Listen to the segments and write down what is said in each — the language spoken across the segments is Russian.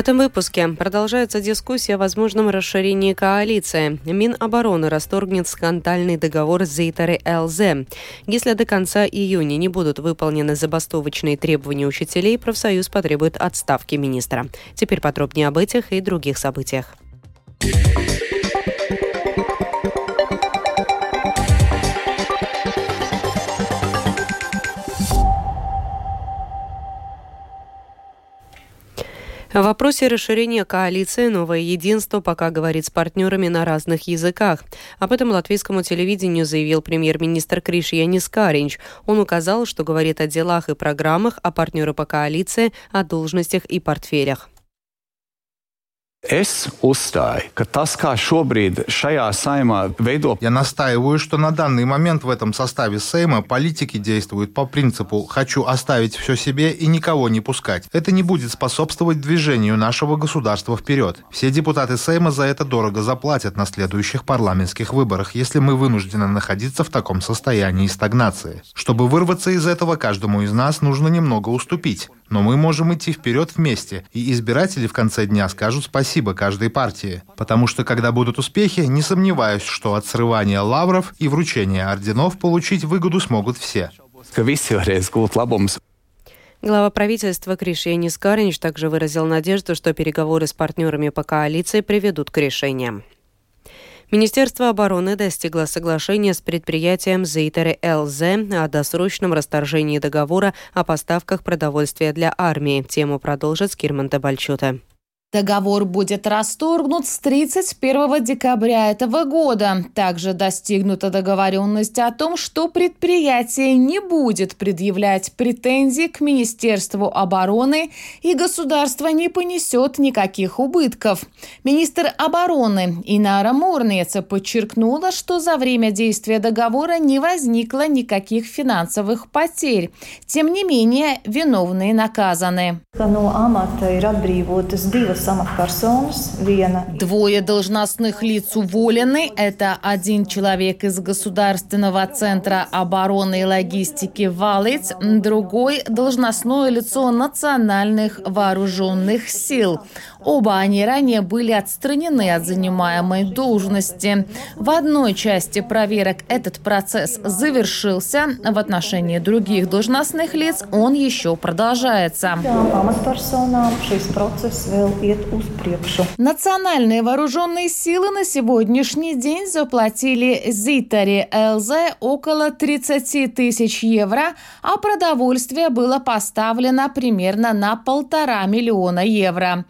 этом выпуске продолжается дискуссия о возможном расширении коалиции. Минобороны расторгнет скандальный договор с Зейтерой ЛЗ. Если до конца июня не будут выполнены забастовочные требования учителей, профсоюз потребует отставки министра. Теперь подробнее об этих и других событиях. В вопросе расширения коалиции «Новое единство» пока говорит с партнерами на разных языках. Об этом латвийскому телевидению заявил премьер-министр Криш Янис Каринч. Он указал, что говорит о делах и программах, а партнеры по коалиции – о должностях и портфелях. Es uzstāju, ka tas, kā šobrīd šajā saimā veido... Я настаиваю, что на данный момент в этом составе Сейма политики действуют по принципу «хочу оставить все себе и никого не пускать». Это не будет способствовать движению нашего государства вперед. Все депутаты Сейма за это дорого заплатят на следующих парламентских выборах, если мы вынуждены находиться в таком состоянии стагнации. Чтобы вырваться из этого, каждому из нас нужно немного уступить. Но мы можем идти вперед вместе, и избиратели в конце дня скажут спасибо каждой партии. Потому что когда будут успехи, не сомневаюсь, что от срывания лавров и вручения орденов получить выгоду смогут все. Глава правительства Кришьянис Каринч также выразил надежду, что переговоры с партнерами по коалиции приведут к решениям. Министерство обороны достигло соглашения с предприятием Зейтере ЛЗ о досрочном расторжении договора о поставках продовольствия для армии. Тему продолжит Скирман Табальчута. Договор будет расторгнут с 31 декабря этого года. Также достигнута договоренность о том, что предприятие не будет предъявлять претензий к Министерству обороны и государство не понесет никаких убытков. Министр обороны Инара Мурнеца подчеркнула, что за время действия договора не возникло никаких финансовых потерь. Тем не менее, виновные наказаны. Двое должностных лиц уволены. Это один человек из Государственного центра обороны и логистики Валец, другой – должностное лицо национальных вооруженных сил. Оба они ранее были отстранены от занимаемой должности. В одной части проверок этот процесс завершился. В отношении других должностных лиц он еще продолжается. Национальные вооруженные силы на сегодняшний день заплатили Зитаре ЛЗ около 30 тысяч евро, а продовольствие было поставлено примерно на полтора миллиона евро.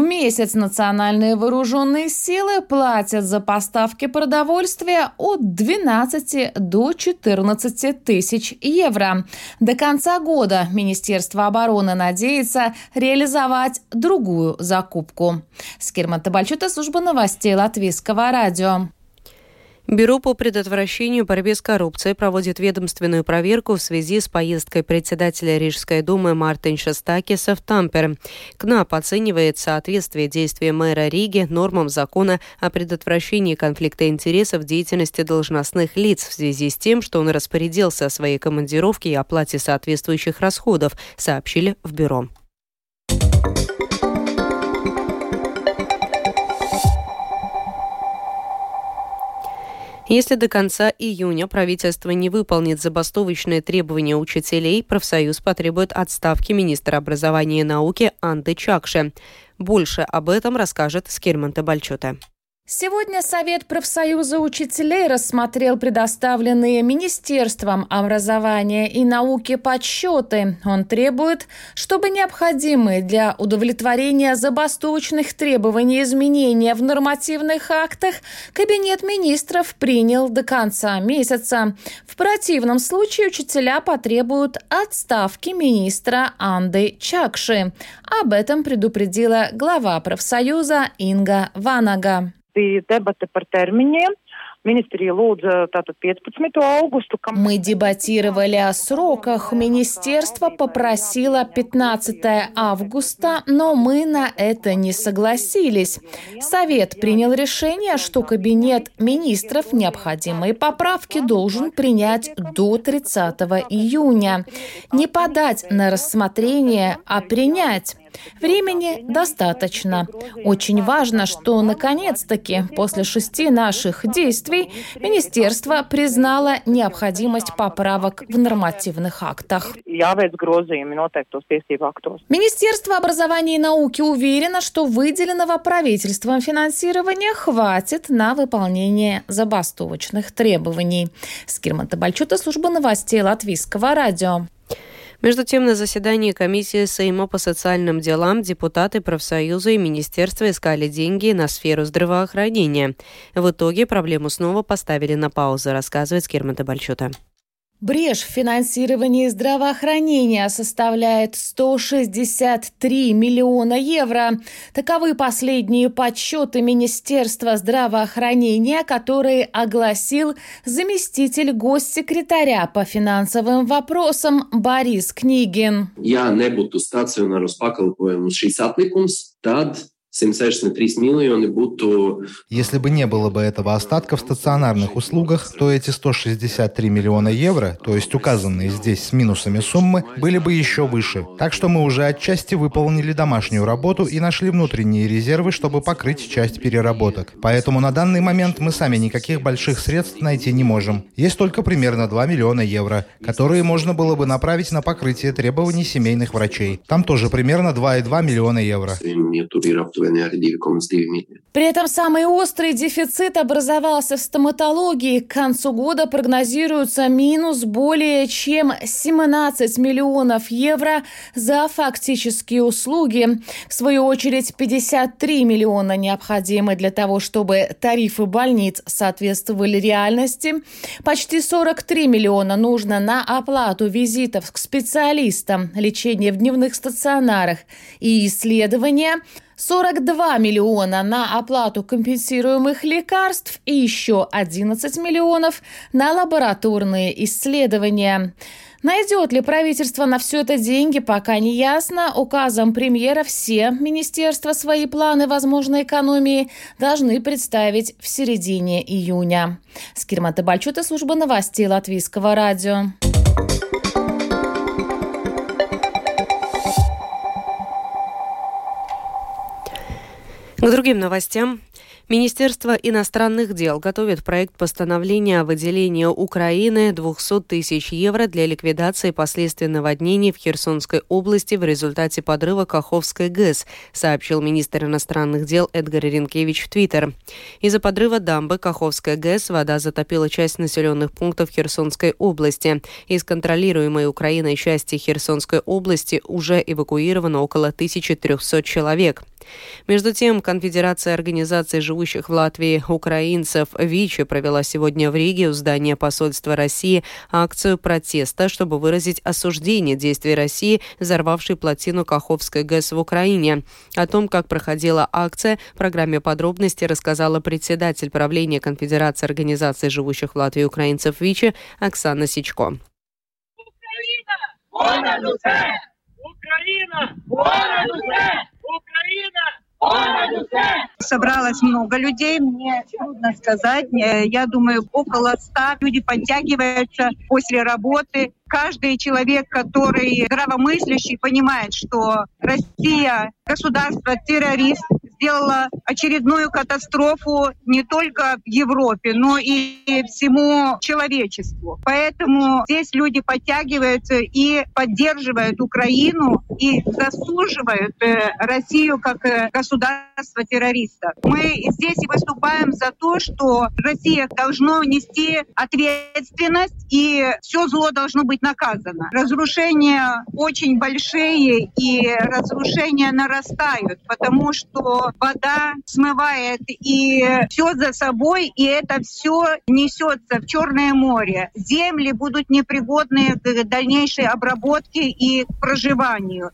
Месяц национальные вооруженные силы платят за поставки продовольствия от 12 до 14 тысяч евро. До конца года Министерство обороны надеется реализовать другую закупку. Скирман Табальчута, служба новостей Латвийского радио. Бюро по предотвращению борьбе с коррупцией проводит ведомственную проверку в связи с поездкой председателя Рижской думы Мартинша Стакиса в Тампер. КНАП оценивает соответствие действия мэра Риги нормам закона о предотвращении конфликта интересов деятельности должностных лиц в связи с тем, что он распорядился о своей командировке и оплате соответствующих расходов, сообщили в бюро. Если до конца июня правительство не выполнит забастовочные требования учителей, профсоюз потребует отставки министра образования и науки Анды Чакши. Больше об этом расскажет Скирман Табальчоте. Сегодня Совет профсоюза учителей рассмотрел предоставленные Министерством образования и науки подсчеты. Он требует, чтобы необходимые для удовлетворения забастовочных требований изменения в нормативных актах Кабинет министров принял до конца месяца. В противном случае учителя потребуют отставки министра Анды Чакши. Об этом предупредила глава профсоюза Инга Ванага bija debata par termiņiem. Мы дебатировали о сроках. Министерство попросило 15 августа, но мы на это не согласились. Совет принял решение, что Кабинет министров необходимые поправки должен принять до 30 июня. Не подать на рассмотрение, а принять. Времени достаточно. Очень важно, что наконец-таки после шести наших действий Министерство признало необходимость поправок в нормативных актах. Министерство образования и науки уверено, что выделенного правительством финансирования хватит на выполнение забастовочных требований. Скирман Табальчута, служба новостей Латвийского радио. Между тем, на заседании комиссии Сейма по социальным делам депутаты профсоюза и министерства искали деньги на сферу здравоохранения. В итоге проблему снова поставили на паузу, рассказывает Скирмата Бальчута. Брешь в финансировании здравоохранения составляет 163 миллиона евро. Таковы последние подсчеты Министерства здравоохранения, которые огласил заместитель госсекретаря по финансовым вопросам Борис Книгин. Я не буду стационару с pakalpojumu šīs atlikums, tad 163 миллионы будто... Если бы не было бы этого остатка в стационарных услугах, то эти 163 миллиона евро, то есть указанные здесь с минусами суммы, были бы еще выше. Так что мы уже отчасти выполнили домашнюю работу и нашли внутренние резервы, чтобы покрыть часть переработок. Поэтому на данный момент мы сами никаких больших средств найти не можем. Есть только примерно 2 миллиона евро, которые можно было бы направить на покрытие требований семейных врачей. Там тоже примерно 2,2 миллиона евро. При этом самый острый дефицит образовался в стоматологии. К концу года прогнозируется минус более чем 17 миллионов евро за фактические услуги. В свою очередь, 53 миллиона необходимы для того, чтобы тарифы больниц соответствовали реальности. Почти 43 миллиона нужно на оплату визитов к специалистам, лечение в дневных стационарах и исследования. 42 миллиона на оплату компенсируемых лекарств и еще 11 миллионов на лабораторные исследования. Найдет ли правительство на все это деньги, пока не ясно. Указом премьера все министерства свои планы возможной экономии должны представить в середине июня. Скирмата Бальчута, служба новостей Латвийского радио. К другим новостям. Министерство иностранных дел готовит проект постановления о выделении Украины 200 тысяч евро для ликвидации последствий наводнений в Херсонской области в результате подрыва Каховской ГЭС, сообщил министр иностранных дел Эдгар Ренкевич в Твиттер. Из-за подрыва дамбы Каховской ГЭС вода затопила часть населенных пунктов Херсонской области. Из контролируемой Украиной части Херсонской области уже эвакуировано около 1300 человек. Между тем, Конфедерация организаций живущих в Латвии украинцев ВИЧи провела сегодня в Риге у здания посольства России акцию протеста, чтобы выразить осуждение действий России, взорвавшей плотину Каховской ГЭС в Украине. О том, как проходила акция, в программе подробности рассказала председатель правления Конфедерации организаций живущих в Латвии украинцев ВИЧи Оксана Сичко. Украина! Украина! Украина! Собралось много людей, мне трудно сказать. Я думаю, около ста люди подтягиваются после работы. Каждый человек, который здравомыслящий, понимает, что Россия государство террорист, сделала очередную катастрофу не только в Европе, но и всему человечеству. Поэтому здесь люди подтягиваются и поддерживают Украину и заслуживают э, Россию как э, государство террориста. Мы здесь и выступаем за то, что Россия должна нести ответственность и все зло должно быть наказано. Разрушения очень большие и разрушения нарастают, потому что вода смывает и все за собой, и это все несется в Черное море. Земли будут непригодны к дальнейшей обработке и к проживанию.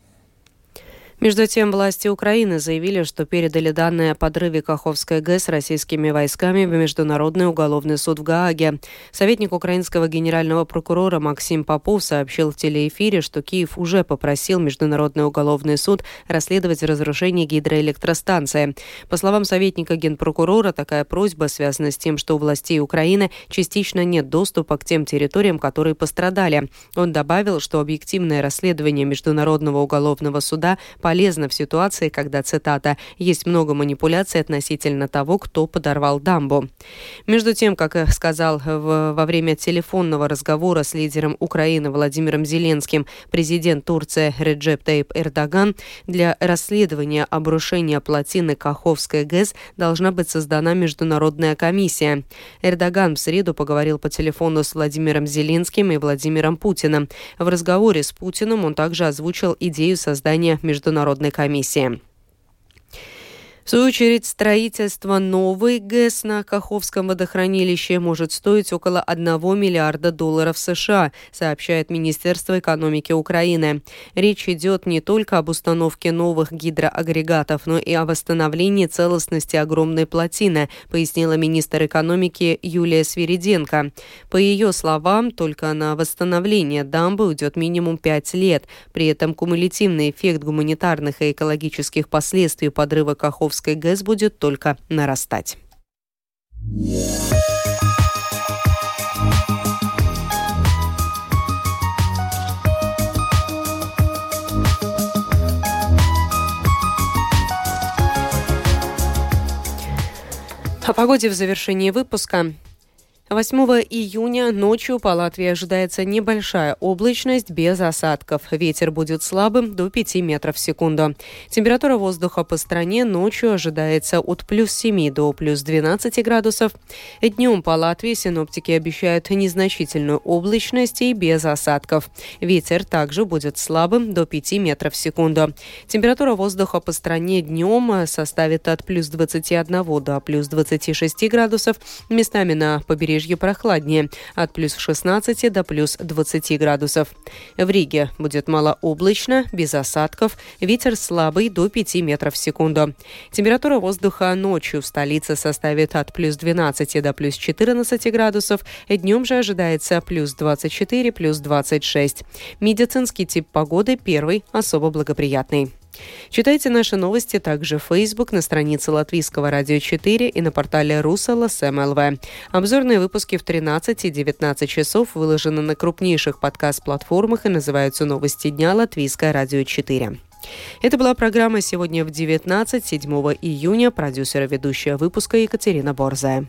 Между тем, власти Украины заявили, что передали данные о подрыве Каховской ГЭС российскими войсками в Международный уголовный суд в Гааге. Советник украинского генерального прокурора Максим Попов сообщил в телеэфире, что Киев уже попросил Международный уголовный суд расследовать разрушение гидроэлектростанции. По словам советника генпрокурора, такая просьба связана с тем, что у властей Украины частично нет доступа к тем территориям, которые пострадали. Он добавил, что объективное расследование Международного уголовного суда по полезно в ситуации, когда, цитата, «есть много манипуляций относительно того, кто подорвал дамбу». Между тем, как сказал в, во время телефонного разговора с лидером Украины Владимиром Зеленским президент Турции Реджеп Таип Эрдоган, для расследования обрушения плотины Каховской ГЭС должна быть создана международная комиссия. Эрдоган в среду поговорил по телефону с Владимиром Зеленским и Владимиром Путиным. В разговоре с Путиным он также озвучил идею создания международной Международной комиссии. В свою очередь, строительство новой ГЭС на Каховском водохранилище может стоить около 1 миллиарда долларов США, сообщает Министерство экономики Украины. Речь идет не только об установке новых гидроагрегатов, но и о восстановлении целостности огромной плотины, пояснила министр экономики Юлия Свириденко. По ее словам, только на восстановление дамбы уйдет минимум 5 лет. При этом кумулятивный эффект гуманитарных и экологических последствий подрыва Каховского Каховской ГЭС будет только нарастать. О погоде в завершении выпуска. 8 июня ночью по Латвии ожидается небольшая облачность без осадков. Ветер будет слабым до 5 метров в секунду. Температура воздуха по стране ночью ожидается от плюс 7 до плюс 12 градусов. Днем по Латвии синоптики обещают незначительную облачность и без осадков. Ветер также будет слабым до 5 метров в секунду. Температура воздуха по стране днем составит от плюс 21 до плюс 26 градусов. Местами на побережье побережье прохладнее, от плюс 16 до плюс 20 градусов. В Риге будет малооблачно, без осадков, ветер слабый до 5 метров в секунду. Температура воздуха ночью в столице составит от плюс 12 до плюс 14 градусов, днем же ожидается плюс 24, плюс 26. Медицинский тип погоды первый, особо благоприятный. Читайте наши новости также в Facebook на странице Латвийского радио 4 и на портале Русала СМЛВ. Обзорные выпуски в 13 и 19 часов выложены на крупнейших подкаст-платформах и называются «Новости дня Латвийское радио 4». Это была программа «Сегодня в 19, 7 июня». Продюсера ведущая выпуска Екатерина Борзая.